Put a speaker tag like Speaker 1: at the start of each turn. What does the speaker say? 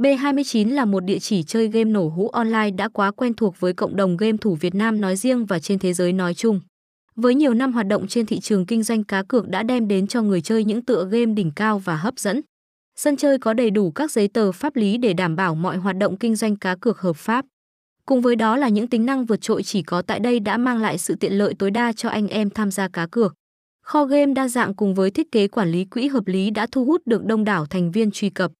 Speaker 1: B29 là một địa chỉ chơi game nổ hũ online đã quá quen thuộc với cộng đồng game thủ Việt Nam nói riêng và trên thế giới nói chung. Với nhiều năm hoạt động trên thị trường kinh doanh cá cược đã đem đến cho người chơi những tựa game đỉnh cao và hấp dẫn. Sân chơi có đầy đủ các giấy tờ pháp lý để đảm bảo mọi hoạt động kinh doanh cá cược hợp pháp. Cùng với đó là những tính năng vượt trội chỉ có tại đây đã mang lại sự tiện lợi tối đa cho anh em tham gia cá cược. Kho game đa dạng cùng với thiết kế quản lý quỹ hợp lý đã thu hút được đông đảo thành viên truy cập.